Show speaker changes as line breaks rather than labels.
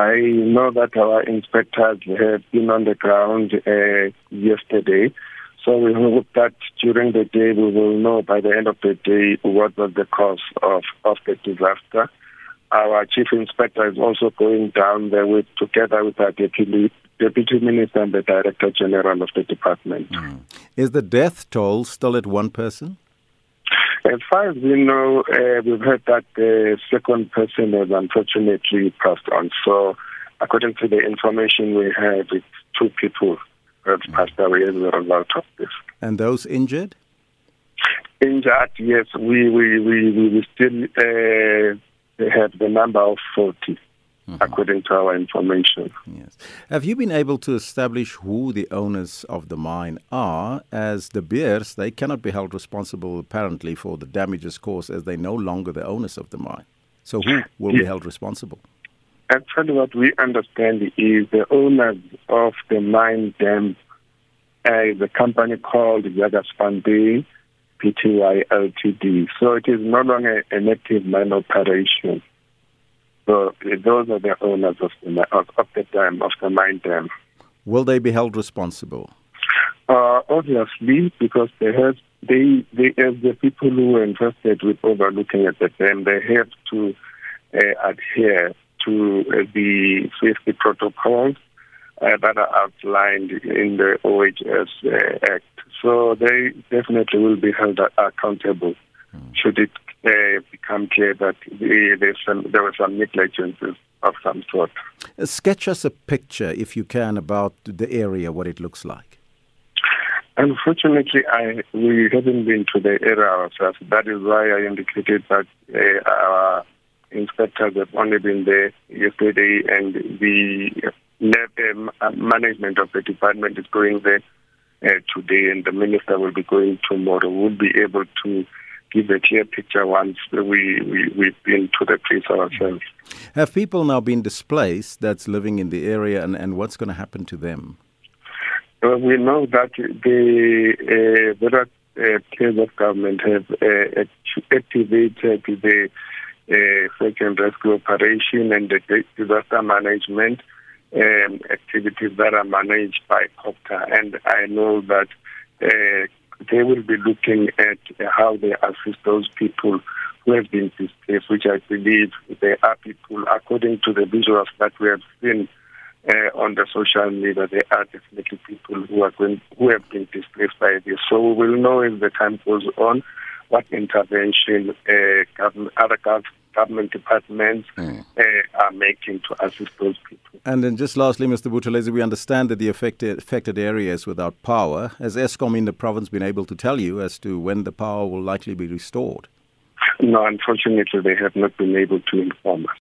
I know that our inspectors have been on the ground uh, yesterday. So we hope that during the day we will know by the end of the day what was the cause of, of the disaster. Our chief inspector is also going down there with together with our deputy, deputy minister and the director general of the department. Mm.
Is the death toll still at one person?
As far as we know, uh, we've heard that the second person has unfortunately passed on. So, according to the information we have, it's two people have passed away as a result of this.
And those injured?
Injured, yes. We we we, we still uh, have the number of 40 mm-hmm. according to our information.
Yes. Have you been able to establish who the owners of the mine are? As De Beers, they cannot be held responsible apparently for the damages caused as they're no longer the owners of the mine. So who will be held responsible?
Actually, what we understand is the owners of the mine dam is a company called Jagersfontein Pty Ltd. So it is no longer an active mine operation. So those are the owners of the, of, of the dam, of the mine dam.
Will they be held responsible?
Uh, obviously, because they have they they as the people who were entrusted with overlooking at the dam, they have to uh, adhere to uh, the safety protocols uh, that are outlined in the OHS uh, Act. So they definitely will be held accountable mm. should it uh, become clear that the, some, there was some negligences of some sort.
Uh, sketch us a picture, if you can, about the area, what it looks like.
Unfortunately, I, we haven't been to the area ourselves. That is why I indicated that uh, our inspectors have only been there yesterday, and the uh, management of the department is going there uh, today, and the minister will be going tomorrow. We'll be able to give a clear picture once we, we, we've been to the place ourselves.
Have people now been displaced that's living in the area, and, and what's going to happen to them?
Well, we know that the uh, various uh, players of government have uh, activated the uh, search and rescue operation and the disaster management um, activities that are managed by COGTA. And I know that uh, they will be looking at how they assist those people who have been displaced, which I believe there are people, according to the visuals that we have seen uh, on the social media, there are definitely people who are going, who have been displaced by this. So we will know as the time goes on what intervention uh, government, other government departments mm. uh, are making to assist those people.
And then just lastly, Mr. Buthelezi, we understand that the affected, affected areas without power. Has Eskom in the province been able to tell you as to when the power will likely be restored?
No, unfortunately, they have not been able to inform us.